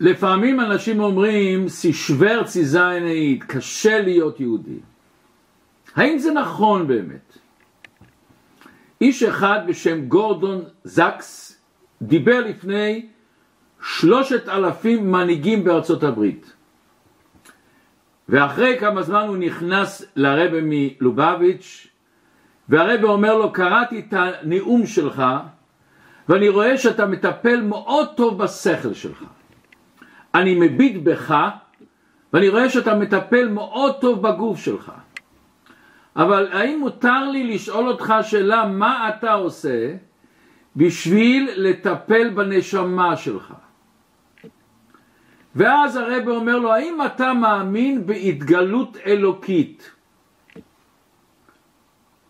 לפעמים אנשים אומרים, סישבר ציזיינאית, קשה להיות יהודי. האם זה נכון באמת? איש אחד בשם גורדון זקס דיבר לפני שלושת אלפים מנהיגים בארצות הברית. ואחרי כמה זמן הוא נכנס לרבה מלובביץ' והרבה אומר לו, קראתי את הנאום שלך ואני רואה שאתה מטפל מאוד טוב בשכל שלך. אני מביט בך ואני רואה שאתה מטפל מאוד טוב בגוף שלך. אבל האם מותר לי לשאול אותך שאלה מה אתה עושה בשביל לטפל בנשמה שלך? ואז הרב אומר לו, האם אתה מאמין בהתגלות אלוקית?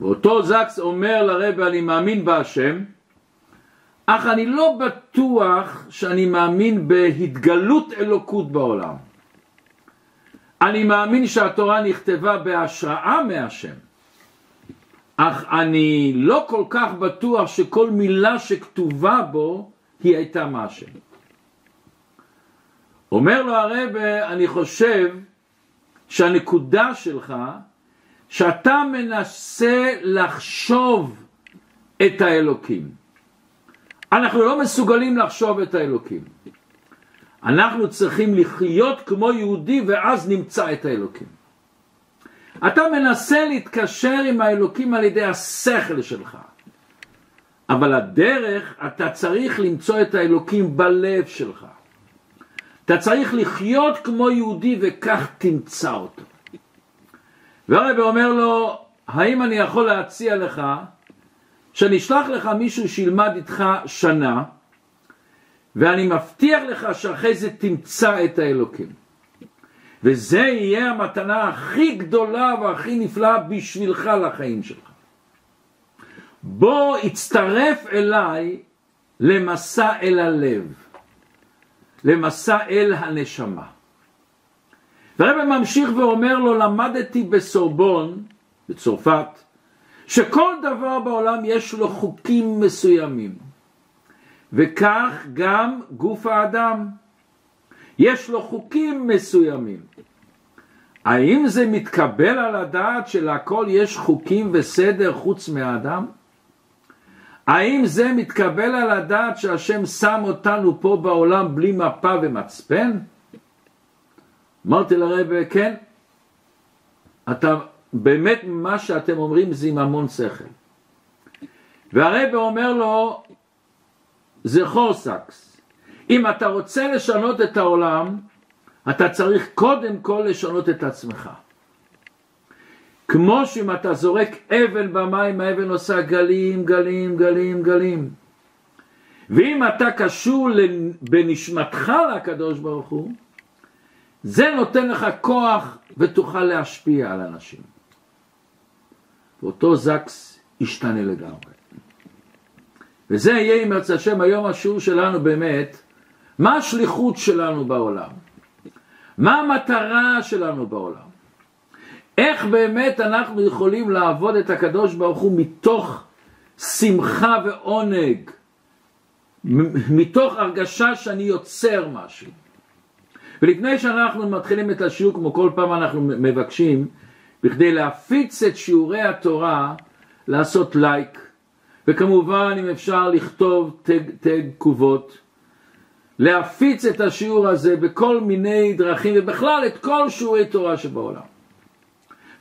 ואותו זקס אומר לרב, אני מאמין בהשם, אך אני לא בטוח שאני מאמין בהתגלות אלוקות בעולם. אני מאמין שהתורה נכתבה בהשראה מהשם, אך אני לא כל כך בטוח שכל מילה שכתובה בו היא הייתה מהשם. אומר לו הרב, אני חושב שהנקודה שלך, שאתה מנסה לחשוב את האלוקים. אנחנו לא מסוגלים לחשוב את האלוקים. אנחנו צריכים לחיות כמו יהודי ואז נמצא את האלוקים. אתה מנסה להתקשר עם האלוקים על ידי השכל שלך. אבל הדרך, אתה צריך למצוא את האלוקים בלב שלך. אתה צריך לחיות כמו יהודי וכך תמצא אותו. והרבי אומר לו, האם אני יכול להציע לך שאני אשלח לך מישהו שילמד איתך שנה ואני מבטיח לך שאחרי זה תמצא את האלוקים. וזה יהיה המתנה הכי גדולה והכי נפלאה בשבילך לחיים שלך. בוא הצטרף אליי למסע אל הלב. למסע אל הנשמה. והרבא ממשיך ואומר לו, למדתי בסורבון, בצרפת, שכל דבר בעולם יש לו חוקים מסוימים, וכך גם גוף האדם, יש לו חוקים מסוימים. האם זה מתקבל על הדעת שלהכל יש חוקים וסדר חוץ מהאדם? האם זה מתקבל על הדעת שהשם שם אותנו פה בעולם בלי מפה ומצפן? אמרתי לרב, כן, אתה, באמת מה שאתם אומרים זה עם המון שכל. והרב אומר לו, זה חורסקס, אם אתה רוצה לשנות את העולם, אתה צריך קודם כל לשנות את עצמך. כמו שאם אתה זורק אבן במים, האבן עושה גלים, גלים, גלים, גלים. ואם אתה קשור בנשמתך לקדוש ברוך הוא, זה נותן לך כוח ותוכל להשפיע על אנשים. ואותו זקס ישתנה לגמרי. וזה יהיה אם ירצה השם היום השיעור שלנו באמת, מה השליחות שלנו בעולם? מה המטרה שלנו בעולם? איך באמת אנחנו יכולים לעבוד את הקדוש ברוך הוא מתוך שמחה ועונג, מתוך הרגשה שאני יוצר משהו. ולפני שאנחנו מתחילים את השיעור, כמו כל פעם אנחנו מבקשים, בכדי להפיץ את שיעורי התורה, לעשות לייק, וכמובן אם אפשר לכתוב תג, תג תגובות, להפיץ את השיעור הזה בכל מיני דרכים, ובכלל את כל שיעורי תורה שבעולם.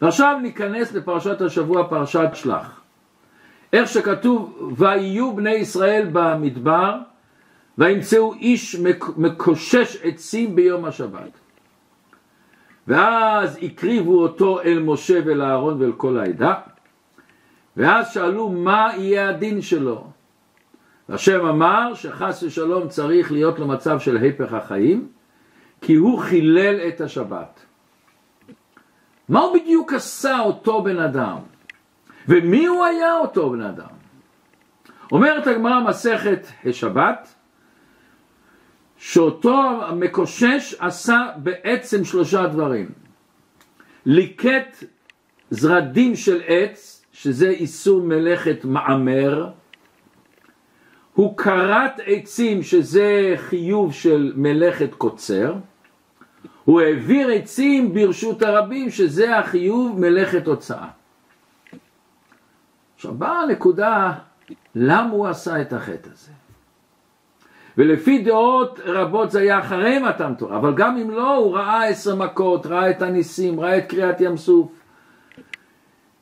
ועכשיו ניכנס לפרשת השבוע, פרשת שלח. איך שכתוב, ויהיו בני ישראל במדבר, וימצאו איש מקושש עצים ביום השבת. ואז הקריבו אותו אל משה ואל אהרון ואל כל העדה, ואז שאלו מה יהיה הדין שלו. והשם אמר שחס ושלום צריך להיות לו מצב של הפך החיים, כי הוא חילל את השבת. מה הוא בדיוק עשה אותו בן אדם? ומי הוא היה אותו בן אדם? אומרת הגמרא מסכת השבת, שאותו המקושש עשה בעצם שלושה דברים. ליקט זרדים של עץ, שזה איסור מלאכת מעמר, הוא כרת עצים שזה חיוב של מלאכת קוצר, הוא העביר עצים ברשות הרבים שזה החיוב מלאכת הוצאה. עכשיו באה הנקודה למה הוא עשה את החטא הזה. ולפי דעות רבות זה היה אחרי מתן תורה, אבל גם אם לא, הוא ראה עשר מכות, ראה את הניסים, ראה את קריעת ים סוף.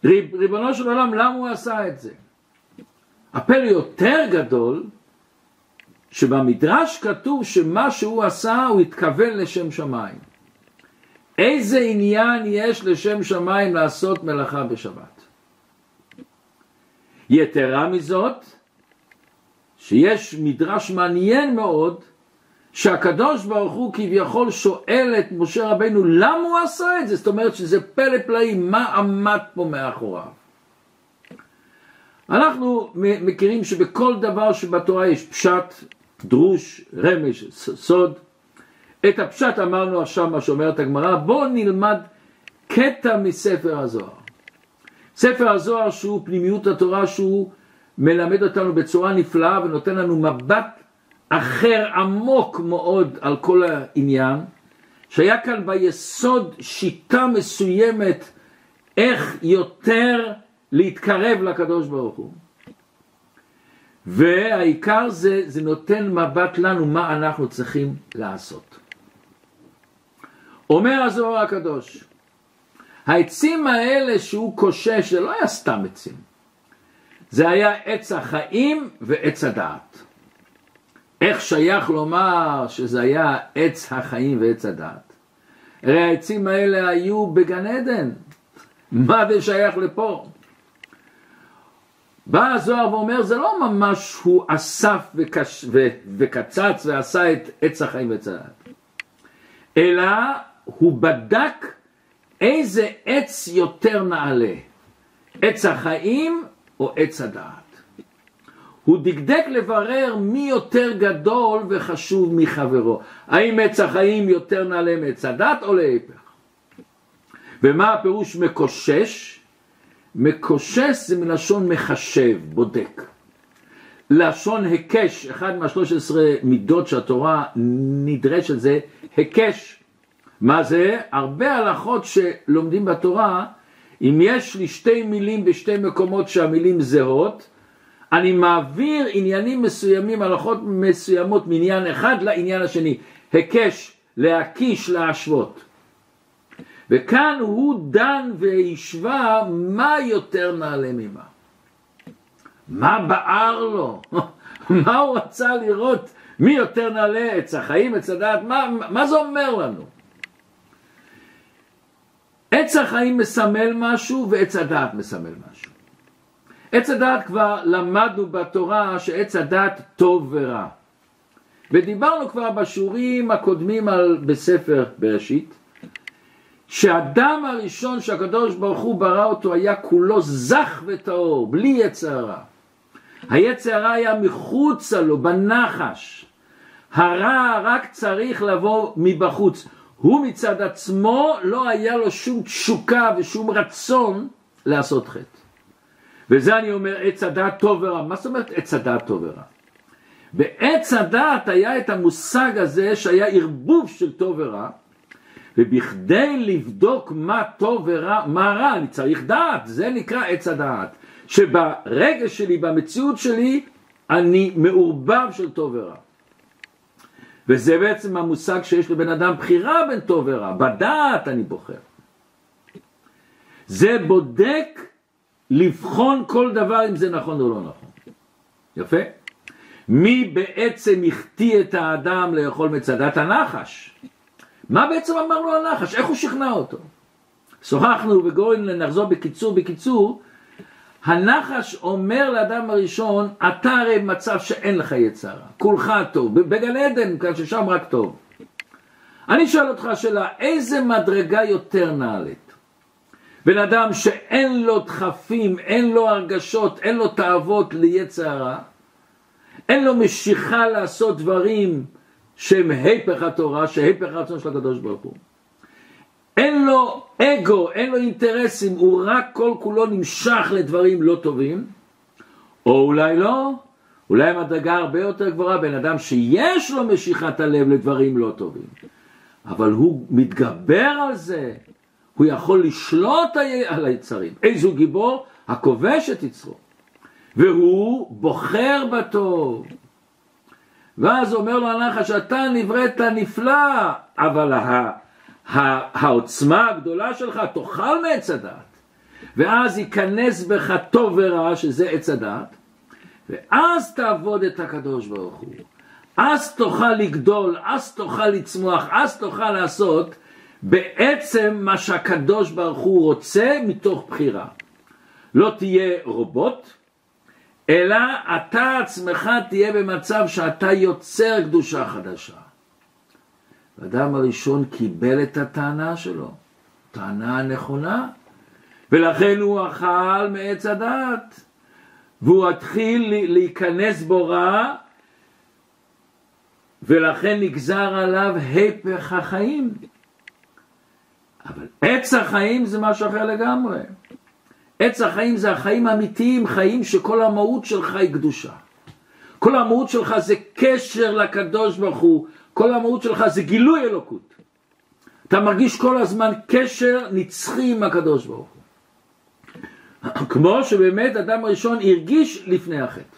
ריב, ריבונו של עולם, למה הוא עשה את זה? הפלא יותר גדול, שבמדרש כתוב שמה שהוא עשה, הוא התכוון לשם שמיים. איזה עניין יש לשם שמיים לעשות מלאכה בשבת? יתרה מזאת, שיש מדרש מעניין מאוד, שהקדוש ברוך הוא כביכול שואל את משה רבנו למה הוא עשה את זה, זאת אומרת שזה פלא פלאים, מה עמד פה מאחוריו. אנחנו מכירים שבכל דבר שבתורה יש פשט, דרוש, רמש, סוד. את הפשט אמרנו עכשיו מה שאומרת הגמרא, בואו נלמד קטע מספר הזוהר. ספר הזוהר שהוא פנימיות התורה שהוא מלמד אותנו בצורה נפלאה ונותן לנו מבט אחר עמוק מאוד על כל העניין, שהיה כאן ביסוד שיטה מסוימת איך יותר להתקרב לקדוש ברוך הוא. והעיקר זה, זה נותן מבט לנו מה אנחנו צריכים לעשות. אומר הזוהר הקדוש, העצים האלה שהוא קושש זה לא היה סתם עצים, זה היה עץ החיים ועץ הדעת. איך שייך לומר שזה היה עץ החיים ועץ הדעת? הרי העצים האלה היו בגן עדן, מה זה שייך לפה? בא הזוהר ואומר זה לא ממש הוא אסף וקש... ו... וקצץ ועשה את עץ החיים ועץ הדעת, אלא הוא בדק איזה עץ יותר נעלה, עץ החיים או עץ הדעת. הוא דקדק לברר מי יותר גדול וחשוב מחברו. האם עץ החיים יותר נעלה מעץ הדת או להפך? ומה הפירוש מקושש? מקושש זה מלשון מחשב, בודק. לשון היקש, אחד מהשלוש עשרה מידות שהתורה נדרשת זה היקש. מה זה? הרבה הלכות שלומדים בתורה, אם יש לי שתי מילים בשתי מקומות שהמילים זהות, אני מעביר עניינים מסוימים, הלכות מסוימות מעניין אחד לעניין השני. היקש, להקיש, להשוות. וכאן הוא דן והשווה מה יותר נעלה ממה. מה בער לו? מה הוא רצה לראות? מי יותר נעלה? עץ החיים, עץ הדעת? מה, מה זה אומר לנו? עץ החיים מסמל משהו ועץ הדעת מסמל משהו. עץ הדעת כבר למדנו בתורה שעץ הדעת טוב ורע. ודיברנו כבר בשיעורים הקודמים על, בספר בראשית, שהאדם הראשון שהקדוש ברוך הוא ברא אותו היה כולו זך וטהור, בלי יצר הרע. היצר הרע היה מחוצה לו, בנחש. הרע רק צריך לבוא מבחוץ. הוא מצד עצמו לא היה לו שום תשוקה ושום רצון לעשות חטא. וזה אני אומר עץ הדעת טוב ורע. מה זאת אומרת עץ הדעת טוב ורע? בעץ הדעת היה את המושג הזה שהיה ערבוב של טוב ורע, ובכדי לבדוק מה טוב ורע, מה רע, אני צריך דעת, זה נקרא עץ הדעת. שברגש שלי, במציאות שלי, אני מעורבב של טוב ורע. וזה בעצם המושג שיש לבן אדם בחירה בין טוב ורע, בדעת אני בוחר. זה בודק לבחון כל דבר אם זה נכון או לא נכון. יפה? מי בעצם החטיא את האדם לאכול מצדת הנחש? מה בעצם אמר לו הנחש? איך הוא שכנע אותו? שוחחנו וגורן נחזור בקיצור בקיצור הנחש אומר לאדם הראשון אתה הרי במצב שאין לך יצרה כולך טוב בגן עדן כאן ששם רק טוב אני שואל אותך שאלה איזה מדרגה יותר נעלית בן אדם שאין לו דחפים, אין לו הרגשות, אין לו תאוות ליצר אין לו משיכה לעשות דברים שהם היפך התורה, שהיפך הרצון של הקדוש ברוך הוא. אין לו אגו, אין לו אינטרסים, הוא רק כל כולו נמשך לדברים לא טובים, או אולי לא, אולי מדרגה הרבה יותר גבוהה, בן אדם שיש לו משיכת הלב לדברים לא טובים, אבל הוא מתגבר על זה, הוא יכול לשלוט על היצרים. איזו גיבור? הכובש את יצרו. והוא בוחר בטוב. ואז אומר לו הנחש, אתה נבראת נפלא, אבל העוצמה הגדולה שלך תאכל מעץ הדעת. ואז ייכנס בך טוב ורע, שזה עץ הדעת, ואז תעבוד את הקדוש ברוך הוא. אז תוכל לגדול, אז תוכל לצמוח, אז תוכל לעשות בעצם מה שהקדוש ברוך הוא רוצה מתוך בחירה. לא תהיה רובוט, אלא אתה עצמך תהיה במצב שאתה יוצר קדושה חדשה. האדם הראשון קיבל את הטענה שלו, טענה נכונה, ולכן הוא אכל מעץ הדעת, והוא התחיל להיכנס בו רע, ולכן נגזר עליו הפך החיים. אבל עץ החיים זה משהו אחר לגמרי. עץ החיים זה החיים האמיתיים, חיים שכל המהות שלך היא קדושה. כל המהות שלך זה קשר לקדוש ברוך הוא, כל המהות שלך זה גילוי אלוקות. אתה מרגיש כל הזמן קשר נצחי עם הקדוש ברוך הוא. כמו שבאמת אדם הראשון הרגיש לפני החטא.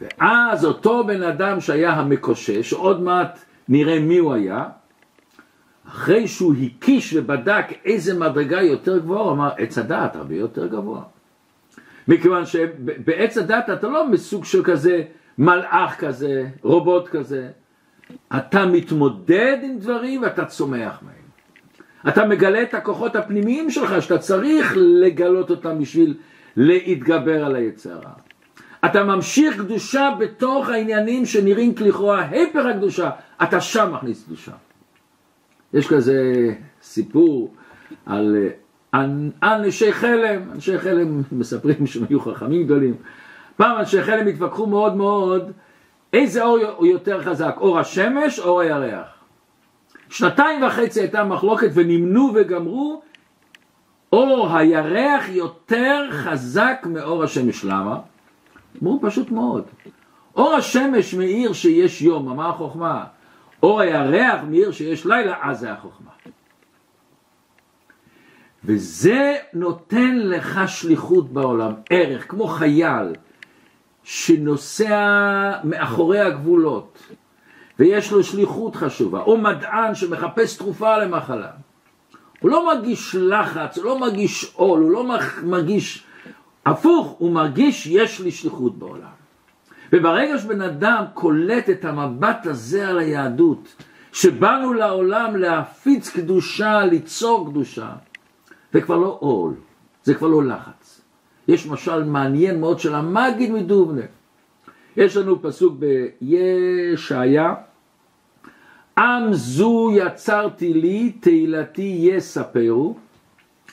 ואז אותו בן אדם שהיה המקושש, עוד מעט נראה מי הוא היה, אחרי שהוא הקיש ובדק איזה מדרגה יותר גבוהה, הוא אמר, עץ הדעת הרבה יותר גבוה. מכיוון שבעץ הדעת אתה לא מסוג של כזה מלאך כזה, רובוט כזה. אתה מתמודד עם דברים ואתה צומח מהם. אתה מגלה את הכוחות הפנימיים שלך שאתה צריך לגלות אותם בשביל להתגבר על היצרה. אתה ממשיך קדושה בתוך העניינים שנראים כלכאורה הפר הקדושה, אתה שם מכניס קדושה. יש כזה סיפור על אה, אנשי חלם, אנשי חלם מספרים שהם היו חכמים גדולים. פעם אנשי חלם התווכחו מאוד מאוד איזה אור הוא יותר חזק, אור השמש או אור הירח. שנתיים וחצי הייתה מחלוקת ונמנו וגמרו, אור הירח יותר חזק מאור השמש. למה? אמרו פשוט מאוד. אור השמש מאיר שיש יום, מה החוכמה? אור הירח מאיר שיש לילה, אז זה החוכמה. וזה נותן לך שליחות בעולם, ערך, כמו חייל שנוסע מאחורי הגבולות ויש לו שליחות חשובה, או מדען שמחפש תרופה למחלה. הוא לא מרגיש לחץ, הוא לא מרגיש עול, הוא לא מרגיש הפוך, הוא מרגיש יש לי שליחות בעולם. וברגע שבן אדם קולט את המבט הזה על היהדות, שבאנו לעולם להפיץ קדושה, ליצור קדושה, זה כבר לא עול, זה כבר לא לחץ. יש משל מעניין מאוד של המגיד מדובנה. יש לנו פסוק בישעיה, עם זו יצרתי לי, תהילתי יספרו.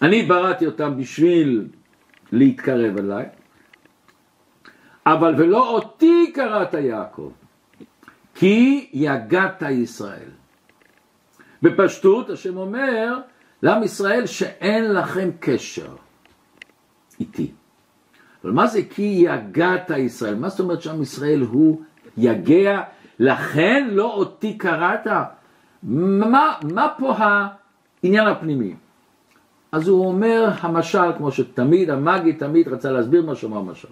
אני בראתי אותם בשביל להתקרב אליי. אבל ולא אותי קראת יעקב, כי יגעת ישראל. בפשטות השם אומר לעם ישראל שאין לכם קשר איתי. אבל מה זה כי יגעת ישראל? מה זאת אומרת שעם ישראל הוא יגע, לכן לא אותי קראת? מה, מה פה העניין הפנימי? אז הוא אומר המשל, כמו שתמיד, המאגי תמיד רצה להסביר מה שאמר משל.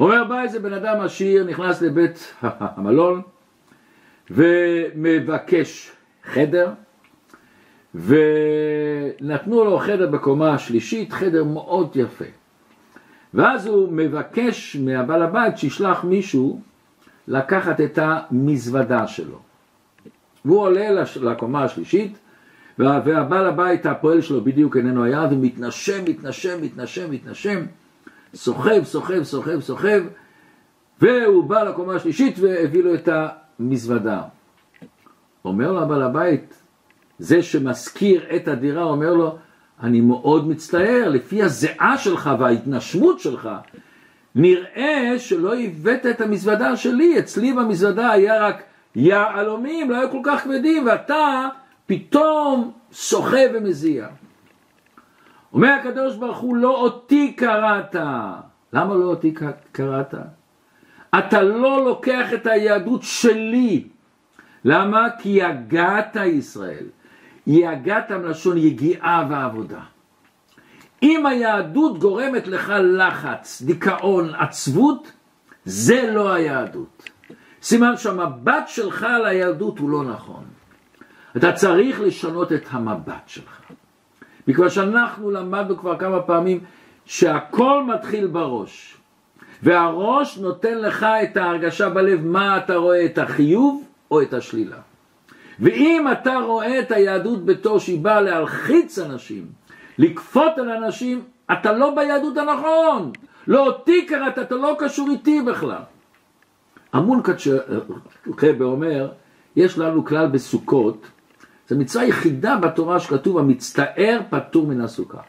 אומר בא איזה בן אדם עשיר, נכנס לבית המלון ומבקש חדר ונתנו לו חדר בקומה השלישית, חדר מאוד יפה. ואז הוא מבקש מהבעל הבית שישלח מישהו לקחת את המזוודה שלו. והוא עולה לקומה השלישית והבעל הבית הפועל שלו בדיוק איננו היה ומתנשם, מתנשם, מתנשם, מתנשם סוחב, סוחב, סוחב, סוחב, והוא בא לקומה השלישית והביא לו את המזוודה. אומר לו הבעל הבית, זה שמשכיר את הדירה, אומר לו, אני מאוד מצטער, לפי הזיעה שלך וההתנשמות שלך, נראה שלא הבאת את המזוודה שלי, אצלי במזוודה היה רק יהלומים, לא היו כל כך כבדים, ואתה פתאום סוחב ומזיע. אומר הקדוש ברוך הוא, לא אותי קראת, למה לא אותי קראת? אתה לא לוקח את היהדות שלי. למה? כי יגעת ישראל. יגעת מלשון יגיעה ועבודה. אם היהדות גורמת לך לחץ, דיכאון, עצבות, זה לא היהדות. סימן שהמבט שלך על היהדות הוא לא נכון. אתה צריך לשנות את המבט שלך. בגלל שאנחנו למדנו כבר כמה פעמים שהכל מתחיל בראש. והראש נותן לך את ההרגשה בלב מה אתה רואה, את החיוב או את השלילה. ואם אתה רואה את היהדות בתור שהיא באה להלחיץ אנשים, לכפות על אנשים, אתה לא ביהדות הנכון. לא אותי קראת, אתה לא קשור איתי בכלל. המונקת שרבה אומר, יש לנו כלל בסוכות, זו מצווה יחידה בתורה שכתוב המצטער פטור מן הסוכה.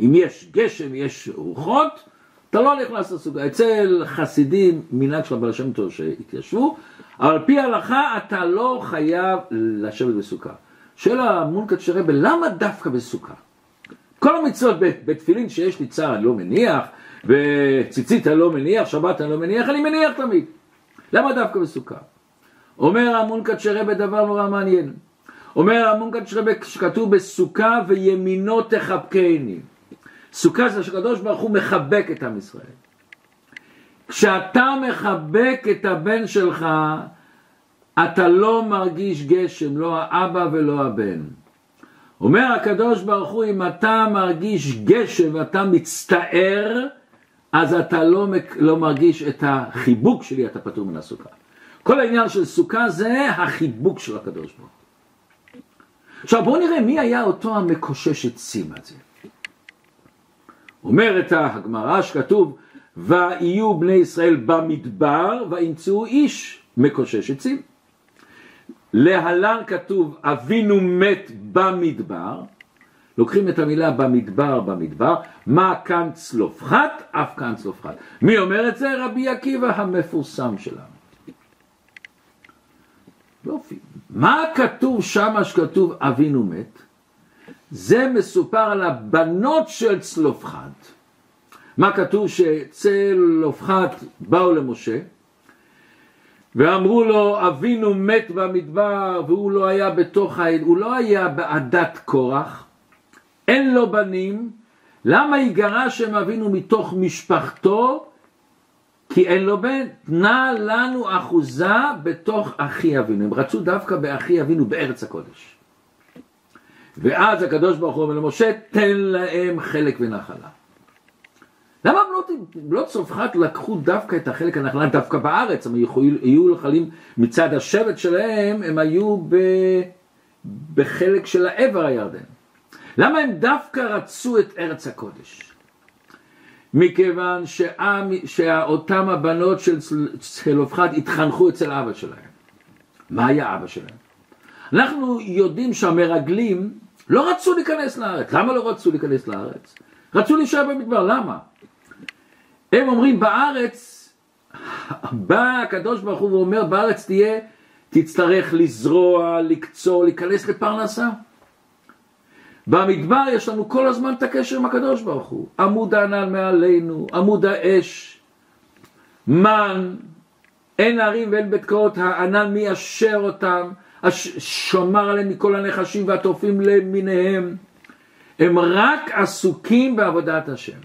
אם יש גשם, יש רוחות, אתה לא נכנס לסוכה. אצל חסידים, מנהג של הבעל שם טוב שהתיישבו, אבל על פי ההלכה אתה לא חייב לשבת בסוכה. שואל המונקת שרבה, למה דווקא בסוכה? כל המצוות בתפילין שיש לי צער אני לא מניח, וציצית אני לא מניח, שבת אני לא מניח, אני מניח תמיד. למה דווקא בסוכה? אומר המונקת שרבה דבר נורא מעניין. אומר המונקת שרבה שכתוב בסוכה וימינו תחבקני. סוכה זה שקדוש ברוך הוא מחבק את עם ישראל. כשאתה מחבק את הבן שלך, אתה לא מרגיש גשם, לא האבא ולא הבן. אומר הקדוש ברוך הוא, אם אתה מרגיש גשם ואתה מצטער, אז אתה לא, לא מרגיש את החיבוק שלי, אתה פטור מן הסוכה. כל העניין של סוכה זה החיבוק של הקדוש ברוך הוא. עכשיו בואו נראה מי היה אותו המקושש עצים הזה. אומרת הגמרא שכתוב, ויהיו בני ישראל במדבר וימצאו איש מקושש עצים. להלן כתוב אבינו מת במדבר, לוקחים את המילה במדבר במדבר, מה כאן צלופחת, אף כאן צלופחת. מי אומר את זה? רבי עקיבא המפורסם שלנו. יופי. מה כתוב שמה שכתוב אבינו מת? זה מסופר על הבנות של צלופחת. מה כתוב שצלופחת באו למשה ואמרו לו אבינו מת במדבר והוא לא היה בתוך העד, הוא לא היה בעדת קורח, אין לו בנים, למה יגרש הם אבינו מתוך משפחתו? כי אין לו בן, תנה לנו אחוזה בתוך אחי אבינו, הם רצו דווקא באחי אבינו בארץ הקודש. ואז הקדוש ברוך הוא אומר למשה, תן להם חלק ונחלה. למה בנות, בנות צרפת לקחו דווקא את החלק הנחלה דווקא בארץ? הם היו נחלים מצד השבט שלהם, הם היו ב, בחלק של העבר הירדן. למה הם דווקא רצו את ארץ הקודש? מכיוון שאותם הבנות של צלופחד התחנכו אצל אבא שלהם. מה היה אבא שלהם? אנחנו יודעים שהמרגלים לא רצו להיכנס לארץ. למה לא רצו להיכנס לארץ? רצו להישאר במדבר, למה? הם אומרים בארץ, בא הקדוש ברוך הוא ואומר בארץ תהיה, תצטרך לזרוע, לקצור, להיכנס לפרנסה. במדבר יש לנו כל הזמן את הקשר עם הקדוש ברוך הוא. עמוד הענן מעלינו, עמוד האש, מן, אין ערים ואין בקעות, הענן מיישר אותם, שומר עליהם מכל הנחשים והטורפים למיניהם. הם רק עסוקים בעבודת השם.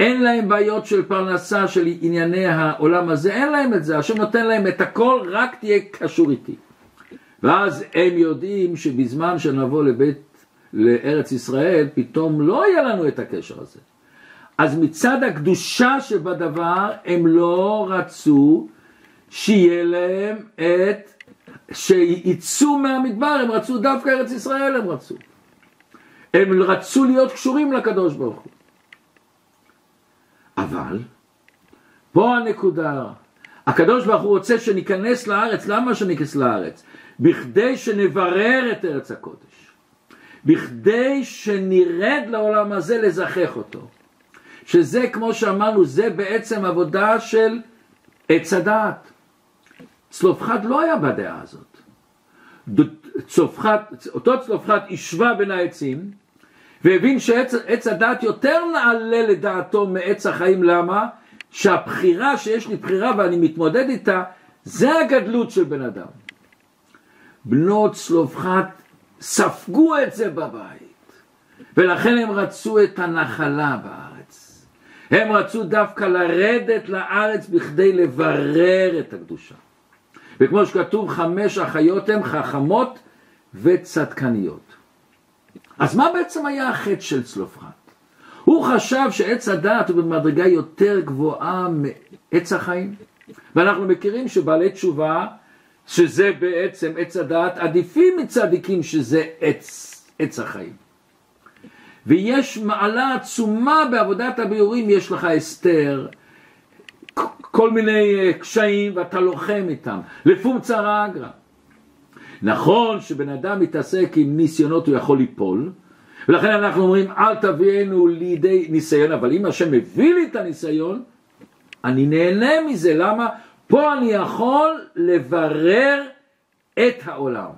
אין להם בעיות של פרנסה, של ענייני העולם הזה, אין להם את זה, השם נותן להם את הכל, רק תהיה קשור איתי. ואז הם יודעים שבזמן שנבוא לבית, לארץ ישראל, פתאום לא יהיה לנו את הקשר הזה. אז מצד הקדושה שבדבר, הם לא רצו שיהיה להם את, שיצאו מהמדבר, הם רצו דווקא ארץ ישראל, הם רצו. הם רצו להיות קשורים לקדוש ברוך הוא. אבל, פה הנקודה, הקדוש ברוך הוא רוצה שניכנס לארץ, למה שניכנס לארץ? בכדי שנברר את ארץ הקודש, בכדי שנרד לעולם הזה לזכח אותו, שזה כמו שאמרנו, זה בעצם עבודה של עץ הדעת. צלופחד לא היה בדעה הזאת. צלופחד, אותו צלופחד השווה בין העצים, והבין שעץ הדת יותר נעלה לדעתו מעץ החיים, למה? שהבחירה שיש לי בחירה ואני מתמודד איתה, זה הגדלות של בן אדם. בנות צלופחת ספגו את זה בבית, ולכן הם רצו את הנחלה בארץ. הם רצו דווקא לרדת לארץ בכדי לברר את הקדושה. וכמו שכתוב, חמש אחיות הן חכמות וצדקניות. אז מה בעצם היה החטא של צלופחת? הוא חשב שעץ הדעת הוא במדרגה יותר גבוהה מעץ החיים. ואנחנו מכירים שבעלי תשובה, שזה בעצם עץ הדעת, עדיפים מצדיקים שזה עץ, עץ החיים. ויש מעלה עצומה בעבודת הביאורים, יש לך אסתר, כל מיני אה, קשיים ואתה לוחם איתם, לפום צרה אגרא. נכון שבן אדם מתעסק עם ניסיונות הוא יכול ליפול, ולכן אנחנו אומרים אל תביאנו לידי ניסיון, אבל אם השם מביא לי את הניסיון, אני נהנה מזה, למה? פה אני יכול לברר את העולם.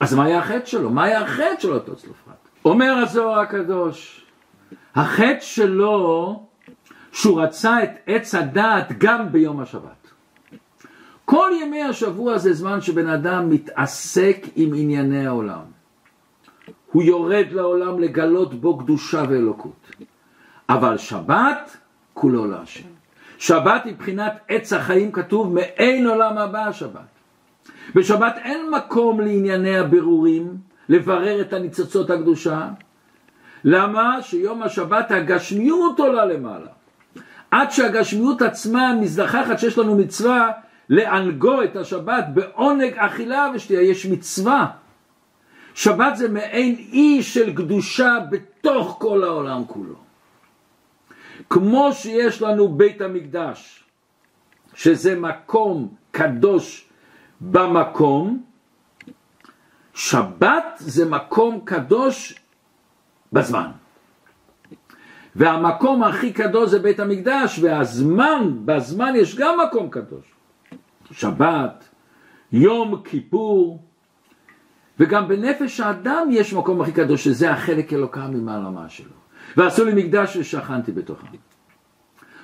אז מה היה החטא שלו? מה היה החטא של אותו צלופחד? אומר הזוהר הקדוש, החטא שלו שהוא רצה את עץ הדעת גם ביום השבת. כל ימי השבוע זה זמן שבן אדם מתעסק עם ענייני העולם. הוא יורד לעולם לגלות בו קדושה ואלוקות. אבל שבת כולו להשם. שבת מבחינת עץ החיים כתוב מאין עולם הבא השבת. בשבת אין מקום לענייני הבירורים, לברר את הניצוצות הקדושה. למה? שיום השבת הגשמיות עולה למעלה. עד שהגשמיות עצמה מזדחכת שיש לנו מצווה לענגו את השבת בעונג אכילה ושתייה, יש מצווה. שבת זה מעין אי של קדושה בתוך כל העולם כולו. כמו שיש לנו בית המקדש, שזה מקום קדוש במקום, שבת זה מקום קדוש בזמן. והמקום הכי קדוש זה בית המקדש, והזמן, בזמן יש גם מקום קדוש. שבת, יום כיפור, וגם בנפש האדם יש מקום הכי קדוש, שזה החלק אלוקה ממעלמה שלו. ועשו לי מקדש ושכנתי בתוכם.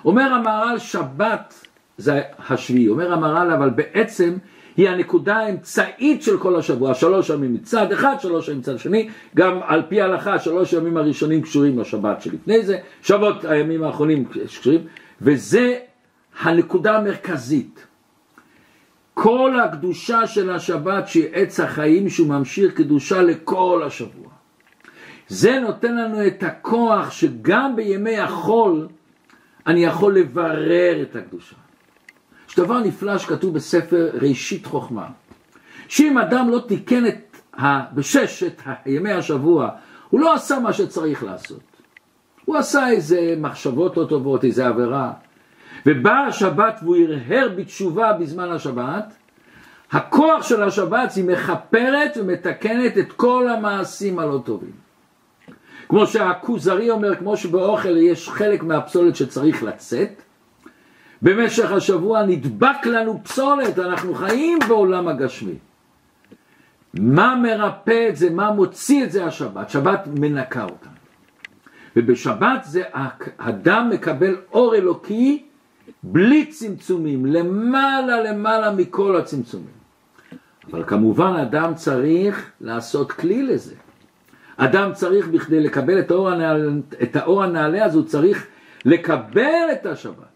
אומר המהר"ל שבת זה השביעי, אומר המהר"ל אבל בעצם היא הנקודה האמצעית של כל השבוע, שלוש ימים מצד אחד, שלוש ימים מצד שני, גם על פי ההלכה שלוש ימים הראשונים קשורים לשבת שלפני זה, שבות הימים האחרונים קשורים, וזה הנקודה המרכזית. כל הקדושה של השבת שהיא עץ החיים שהוא ממשיך קדושה לכל השבוע. זה נותן לנו את הכוח שגם בימי החול אני יכול לברר את הקדושה. יש דבר נפלא שכתוב בספר ראשית חוכמה, שאם אדם לא תיקן את ה... בששת ימי השבוע, הוא לא עשה מה שצריך לעשות. הוא עשה איזה מחשבות לא טובות, איזה עבירה. ובאה השבת והוא הרהר בתשובה בזמן השבת, הכוח של השבת היא מכפרת ומתקנת את כל המעשים הלא טובים. כמו שהכוזרי אומר, כמו שבאוכל יש חלק מהפסולת שצריך לצאת, במשך השבוע נדבק לנו פסולת, אנחנו חיים בעולם הגשמי. מה מרפא את זה, מה מוציא את זה השבת? שבת מנקה אותנו. ובשבת זה אדם מקבל אור אלוקי בלי צמצומים, למעלה למעלה מכל הצמצומים. אבל כמובן אדם צריך לעשות כלי לזה. אדם צריך בכדי לקבל את האור הנעלה, את האור הנעלה הזה, הוא צריך לקבל את השבת.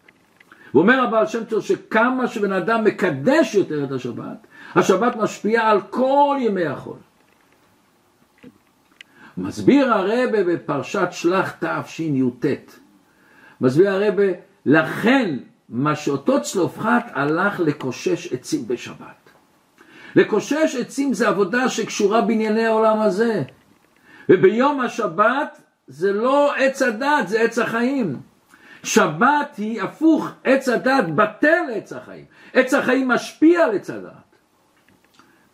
ואומר הבעל שם טוב שכמה שבן אדם מקדש יותר את השבת, השבת משפיעה על כל ימי החול. מסביר הרבה בפרשת שלח תשי"ט, מסביר הרבה, לכן מה שאותו צלופחת הלך לקושש עצים בשבת. לקושש עצים זה עבודה שקשורה בענייני העולם הזה. וביום השבת זה לא עץ הדת, זה עץ החיים. שבת היא הפוך, עץ הדת בטל עץ החיים. עץ החיים משפיע על עץ הדת.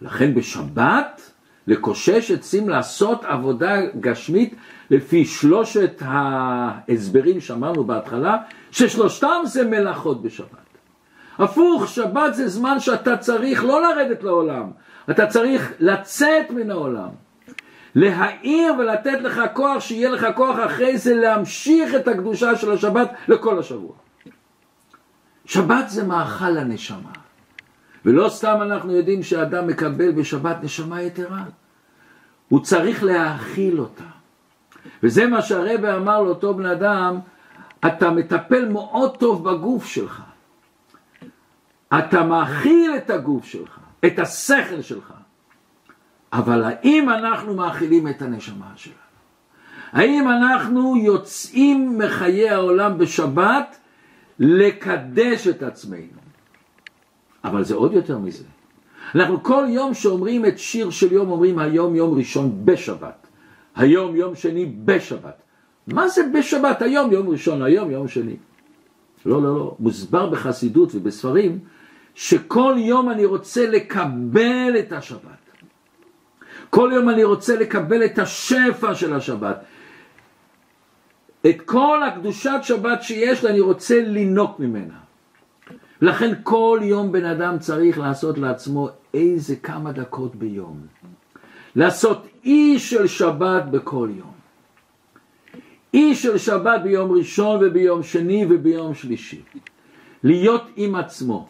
לכן בשבת לקושש עצים לעשות עבודה גשמית לפי שלושת ההסברים שאמרנו בהתחלה, ששלושתם זה מלאכות בשבת. הפוך, שבת זה זמן שאתה צריך לא לרדת לעולם, אתה צריך לצאת מן העולם. להאיר ולתת לך כוח, שיהיה לך כוח אחרי זה להמשיך את הקדושה של השבת לכל השבוע. שבת זה מאכל לנשמה. ולא סתם אנחנו יודעים שאדם מקבל בשבת נשמה יתרה. הוא צריך להאכיל אותה. וזה מה שהרבא אמר לאותו בן אדם, אתה מטפל מאוד טוב בגוף שלך. אתה מאכיל את הגוף שלך, את השכל שלך. אבל האם אנחנו מאכילים את הנשמה שלנו? האם אנחנו יוצאים מחיי העולם בשבת לקדש את עצמנו? אבל זה עוד יותר מזה. אנחנו כל יום שאומרים את שיר של יום, אומרים היום יום ראשון בשבת. היום יום שני בשבת. מה זה בשבת? היום יום ראשון, היום יום שני. לא, לא, לא. מוסבר בחסידות ובספרים שכל יום אני רוצה לקבל את השבת. כל יום אני רוצה לקבל את השפע של השבת. את כל הקדושת שבת שיש לה אני רוצה לינוק ממנה. לכן כל יום בן אדם צריך לעשות לעצמו איזה כמה דקות ביום. לעשות אי של שבת בכל יום. אי של שבת ביום ראשון וביום שני וביום שלישי. להיות עם עצמו.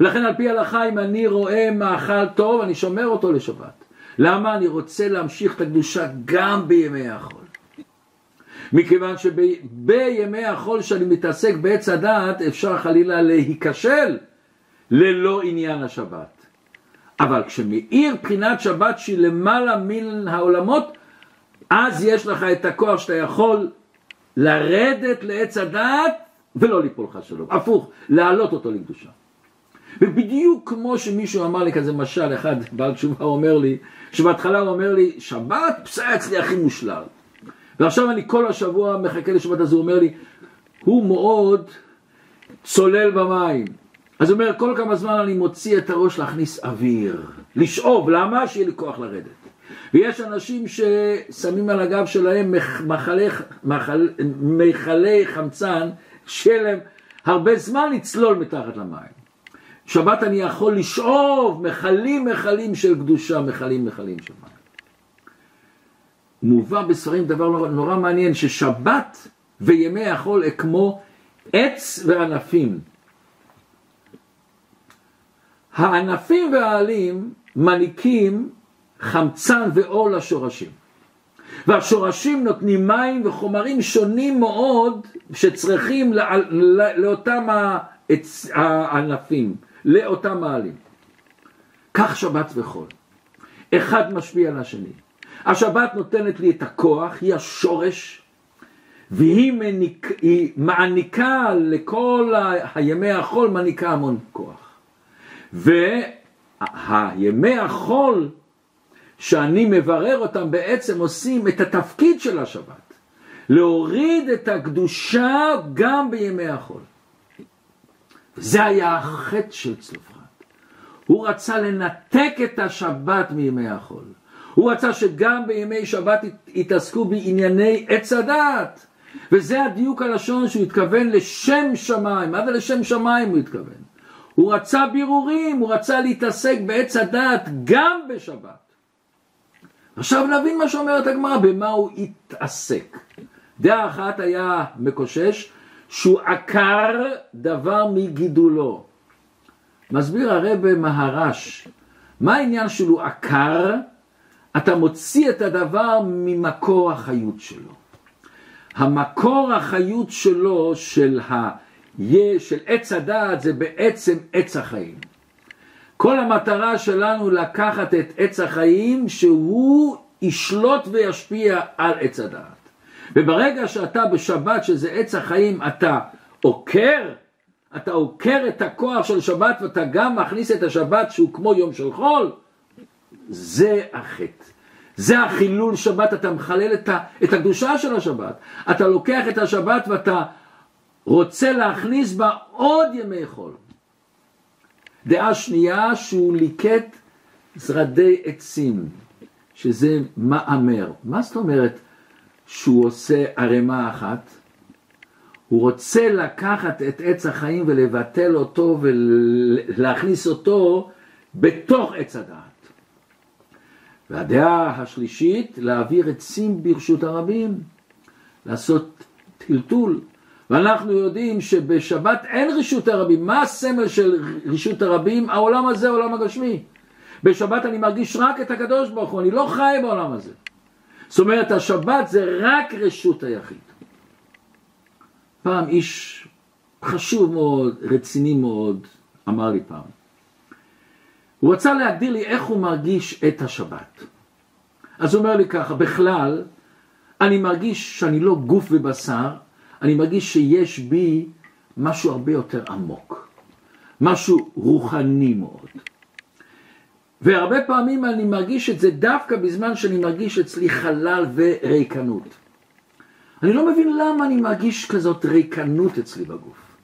ולכן על פי ההלכה אם אני רואה מאכל טוב אני שומר אותו לשבת. למה? אני רוצה להמשיך את הקדושה גם בימי החול. מכיוון שבימי החול שאני מתעסק בעץ הדעת אפשר חלילה להיכשל ללא עניין השבת. אבל כשמאיר בחינת שבת שהיא למעלה מן העולמות, אז יש לך את הכוח שאתה יכול לרדת לעץ הדעת ולא ליפול חס שלום. הפוך, להעלות אותו לקדושה. ובדיוק כמו שמישהו אמר לי כזה משל, אחד בעל תשובה אומר לי, שבהתחלה הוא אומר לי, שבת פסעה אצלי הכי מושלל. ועכשיו אני כל השבוע מחכה לשבת הזו, הוא אומר לי, הוא מאוד צולל במים. אז הוא אומר, כל כמה זמן אני מוציא את הראש להכניס אוויר, לשאוב, למה? שיהיה לי כוח לרדת. ויש אנשים ששמים על הגב שלהם מחלי, מחל, מחלי חמצן, שיהיה להם הרבה זמן לצלול מתחת למים. שבת אני יכול לשאוב מכלים מכלים של קדושה, מכלים מכלים של מים. מובא בספרים דבר נורא, נורא מעניין, ששבת וימי החול הם כמו עץ וענפים. הענפים והעלים מניקים חמצן ואור לשורשים. והשורשים נותנים מים וחומרים שונים מאוד שצריכים לאותם הענפים, לאותם העלים. כך שבת וחול. אחד משפיע על השני. השבת נותנת לי את הכוח, היא השורש, והיא מניק, מעניקה לכל הימי החול, מעניקה המון כוח. והימי החול שאני מברר אותם בעצם עושים את התפקיד של השבת, להוריד את הקדושה גם בימי החול. זה היה החטא של צלופחד. הוא רצה לנתק את השבת מימי החול. הוא רצה שגם בימי שבת יתעסקו בענייני עץ הדעת. וזה הדיוק הלשון שהוא התכוון לשם שמיים. מה זה לשם שמיים הוא התכוון? הוא רצה בירורים, הוא רצה להתעסק בעץ הדעת גם בשבת. עכשיו נבין מה שאומרת הגמרא, במה הוא התעסק. דעה אחת היה מקושש, שהוא עקר דבר מגידולו. מסביר הרב מהרש, מה העניין שלו עקר? אתה מוציא את הדבר ממקור החיות שלו. המקור החיות שלו, של, ה... של עץ הדעת, זה בעצם עץ החיים. כל המטרה שלנו לקחת את עץ החיים שהוא ישלוט וישפיע על עץ הדעת. וברגע שאתה בשבת שזה עץ החיים אתה עוקר, אתה עוקר את הכוח של שבת ואתה גם מכניס את השבת שהוא כמו יום של חול, זה החטא. זה החילול שבת, אתה מחלל את, ה, את הקדושה של השבת. אתה לוקח את השבת ואתה רוצה להכניס בה עוד ימי חול. דעה שנייה שהוא ליקט זרדי עצים, שזה מאמר. מה זאת אומרת שהוא עושה ערימה אחת? הוא רוצה לקחת את עץ החיים ולבטל אותו ולהכניס אותו בתוך עץ הדעת. והדעה השלישית, להעביר עצים ברשות הרבים, לעשות טלטול. ואנחנו יודעים שבשבת אין רשות הרבים. מה הסמל של רשות הרבים? העולם הזה, העולם הגשמי. בשבת אני מרגיש רק את הקדוש ברוך הוא, אני לא חי בעולם הזה. זאת אומרת, השבת זה רק רשות היחיד. פעם איש חשוב מאוד, רציני מאוד, אמר לי פעם. הוא רצה להגדיר לי איך הוא מרגיש את השבת. אז הוא אומר לי ככה, בכלל, אני מרגיש שאני לא גוף ובשר, אני מרגיש שיש בי משהו הרבה יותר עמוק, משהו רוחני מאוד. והרבה פעמים אני מרגיש את זה דווקא בזמן שאני מרגיש אצלי חלל וריקנות. אני לא מבין למה אני מרגיש כזאת ריקנות אצלי בגוף.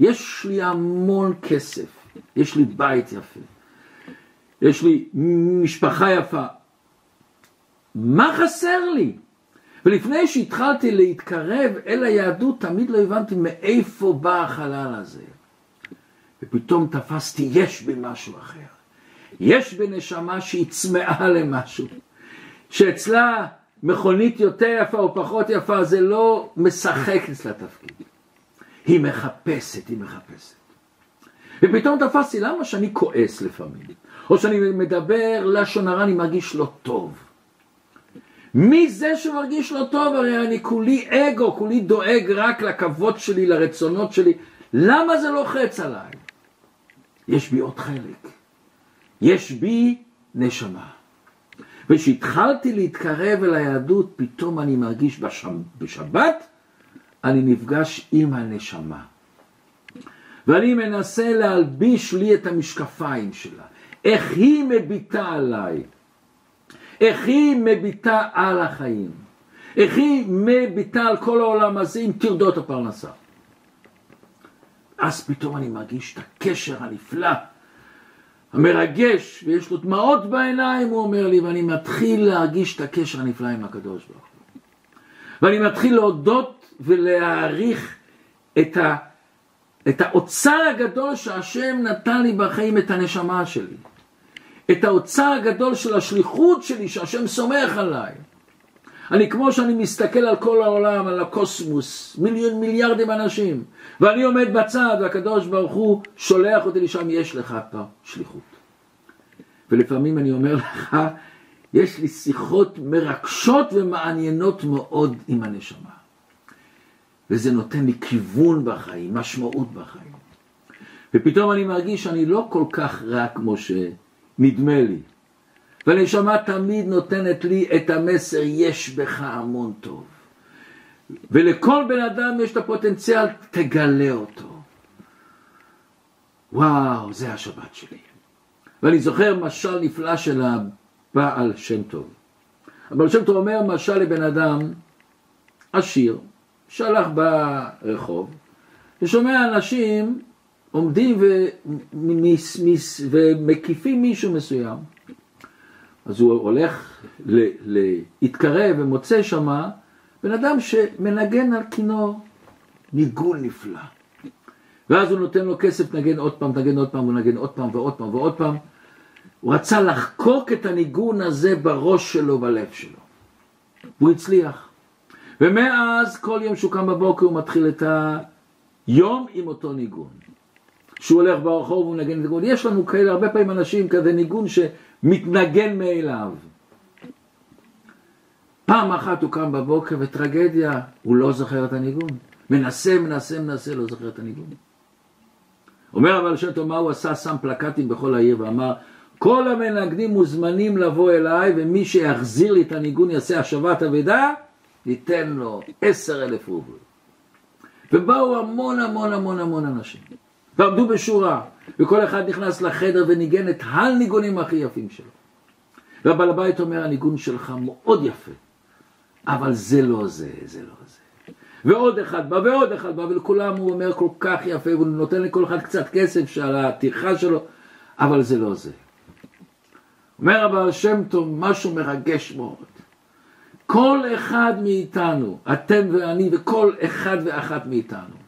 יש לי המון כסף, יש לי בית יפה, יש לי משפחה יפה. מה חסר לי? ולפני שהתחלתי להתקרב אל היהדות, תמיד לא הבנתי מאיפה בא החלל הזה. ופתאום תפסתי, יש בי משהו אחר. יש בי נשמה שהיא צמאה למשהו. שאצלה מכונית יותר יפה או פחות יפה, זה לא משחק אצלה תפקיד. היא מחפשת, היא מחפשת. ופתאום תפסתי, למה שאני כועס לפעמים? או שאני מדבר לשון הרע, אני מרגיש לא טוב. מי זה שמרגיש לא טוב? הרי אני כולי אגו, כולי דואג רק לכבוד שלי, לרצונות שלי. למה זה לוחץ עליי? יש בי עוד חלק. יש בי נשמה. וכשהתחלתי להתקרב אל היהדות, פתאום אני מרגיש בשב... בשבת, אני נפגש עם הנשמה. ואני מנסה להלביש לי את המשקפיים שלה. איך היא מביטה עליי. איך היא מביטה על החיים. איך היא מביטה על כל העולם הזה עם טרדות הפרנסה. אז פתאום אני מרגיש את הקשר הנפלא, המרגש, ויש לו דמעות בעיניים, הוא אומר לי, ואני מתחיל להרגיש את הקשר הנפלא עם הקדוש ברוך הוא. ואני מתחיל להודות ולהעריך את, ה, את האוצר הגדול שהשם נתן לי בחיים, את הנשמה שלי. את האוצר הגדול של השליחות שלי, שהשם סומך עליי. אני כמו שאני מסתכל על כל העולם, על הקוסמוס, מיליון מיליארדים אנשים, ואני עומד בצד, והקדוש ברוך הוא שולח אותי לשם, יש לך פה שליחות. ולפעמים אני אומר לך, יש לי שיחות מרגשות ומעניינות מאוד עם הנשמה. וזה נותן לי כיוון בחיים, משמעות בחיים. ופתאום אני מרגיש שאני לא כל כך רע כמו שנדמה לי. והנשמה תמיד נותנת לי את המסר, יש בך המון טוב. ולכל בן אדם יש את הפוטנציאל, תגלה אותו. וואו, זה השבת שלי. ואני זוכר משל נפלא של הבעל שם טוב. הבעל שם טוב אומר משל לבן אדם עשיר, שהלך ברחוב, ושומע אנשים עומדים ומקיפים מישהו מסוים. אז הוא הולך להתקרב ומוצא שמה בן אדם שמנגן על כינור, ניגון נפלא. ואז הוא נותן לו כסף, נגן עוד פעם, נגן עוד פעם, הוא נגן עוד פעם ועוד פעם ועוד פעם. הוא רצה לחקוק את הניגון הזה בראש שלו, בלב שלו. והוא הצליח. ומאז כל יום שהוא קם בבוקר הוא מתחיל את היום עם אותו ניגון. כשהוא הולך ברחוב הוא מנגן ניגון. יש לנו כאלה, הרבה פעמים אנשים כזה ניגון שמתנגן מאליו. פעם אחת הוא קם בבוקר וטרגדיה, הוא לא זוכר את הניגון. מנסה, מנסה, מנסה, לא זוכר את הניגון. אומר אבל טוב מה הוא עשה? שם פלקטים בכל העיר ואמר כל המנגנים מוזמנים לבוא אליי ומי שיחזיר לי את הניגון יעשה השבת אבדה ניתן לו עשר אלף רובל. ובאו המון המון המון המון אנשים ועמדו בשורה וכל אחד נכנס לחדר וניגן את הניגונים הכי יפים שלו. והבעל הבית אומר הניגון שלך מאוד יפה אבל זה לא זה, זה לא זה. ועוד אחד בא ועוד אחד בא ולכולם הוא אומר כל כך יפה והוא נותן לכל אחד קצת כסף על הטרחה שלו אבל זה לא זה. אומר הבעל שם טוב משהו מרגש מאוד. כל אחד מאיתנו, אתם ואני וכל אחד ואחת מאיתנו,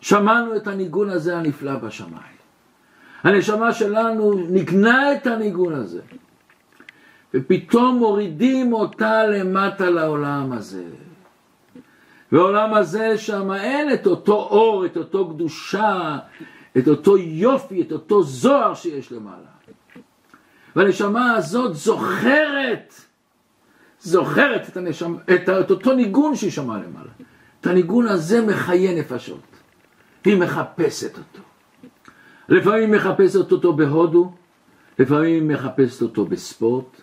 שמענו את הניגון הזה הנפלא בשמיים. הנשמה שלנו ניגנה את הניגון הזה. ופתאום מורידים אותה למטה לעולם הזה. והעולם הזה שם אין את אותו אור, את אותו קדושה, את אותו יופי, את אותו זוהר שיש למעלה. והנשמה הזאת זוכרת, זוכרת את, הנשמה, את, את אותו ניגון שהיא שמעה למעלה. את הניגון הזה מחיה נפשות. היא מחפשת אותו. לפעמים היא מחפשת אותו בהודו, לפעמים היא מחפשת אותו בספורט,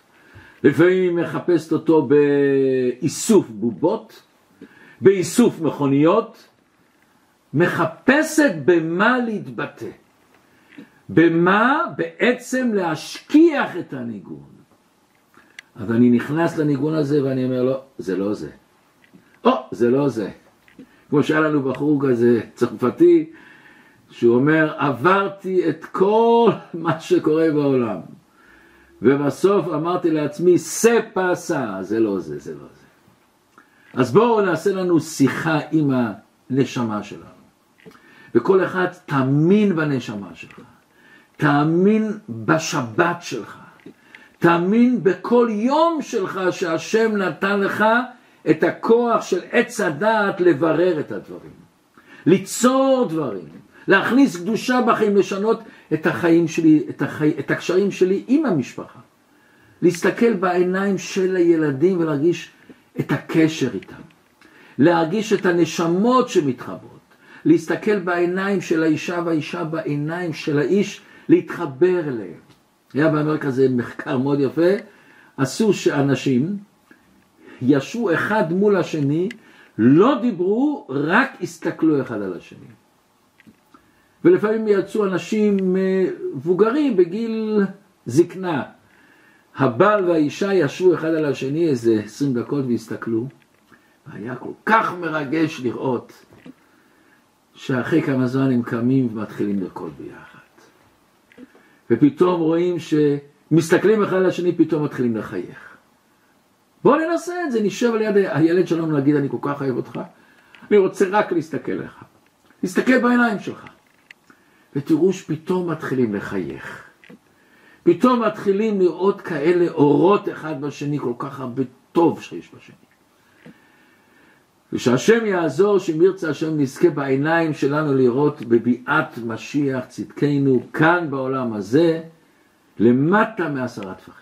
לפעמים היא מחפשת אותו באיסוף בובות, באיסוף מכוניות, מחפשת במה להתבטא, במה בעצם להשכיח את הניגון. אז אני נכנס לניגון הזה ואני אומר לו, זה לא זה. או, זה לא זה. כמו שהיה לנו בחור כזה צרפתי, שהוא אומר, עברתי את כל מה שקורה בעולם. ובסוף אמרתי לעצמי, סה פסה, זה לא זה, זה לא זה. אז בואו נעשה לנו שיחה עם הנשמה שלנו. וכל אחד תאמין בנשמה שלך, תאמין בשבת שלך, תאמין בכל יום שלך שהשם נתן לך את הכוח של עץ הדעת לברר את הדברים, ליצור דברים, להכניס קדושה בחיים, לשנות את החיים שלי, את, החי... את הקשרים שלי עם המשפחה, להסתכל בעיניים של הילדים ולהרגיש את הקשר איתם, להרגיש את הנשמות שמתחברות, להסתכל בעיניים של האישה והאישה בעיניים של האיש, להתחבר אליהם. היה באמריקה זה מחקר מאוד יפה, עשו שאנשים ישבו אחד מול השני, לא דיברו, רק הסתכלו אחד על השני. ולפעמים יצאו אנשים מבוגרים בגיל זקנה. הבעל והאישה ישבו אחד על השני איזה עשרים דקות והסתכלו. והיה כל כך מרגש לראות שאחרי כמה זמן הם קמים ומתחילים לרקוד ביחד. ופתאום רואים שמסתכלים אחד על השני, פתאום מתחילים לחייך. בואו ננסה את זה, נשב על יד הילד שלנו להגיד אני כל כך אוהב אותך, אני רוצה רק להסתכל לך. להסתכל בעיניים שלך. ותראו שפתאום מתחילים לחייך. פתאום מתחילים לראות כאלה אורות אחד בשני, כל כך הרבה טוב שיש בשני. ושהשם יעזור, שאם ירצה השם נזכה בעיניים שלנו לראות בביאת משיח צדקנו כאן בעולם הזה, למטה מעשרה טפחים.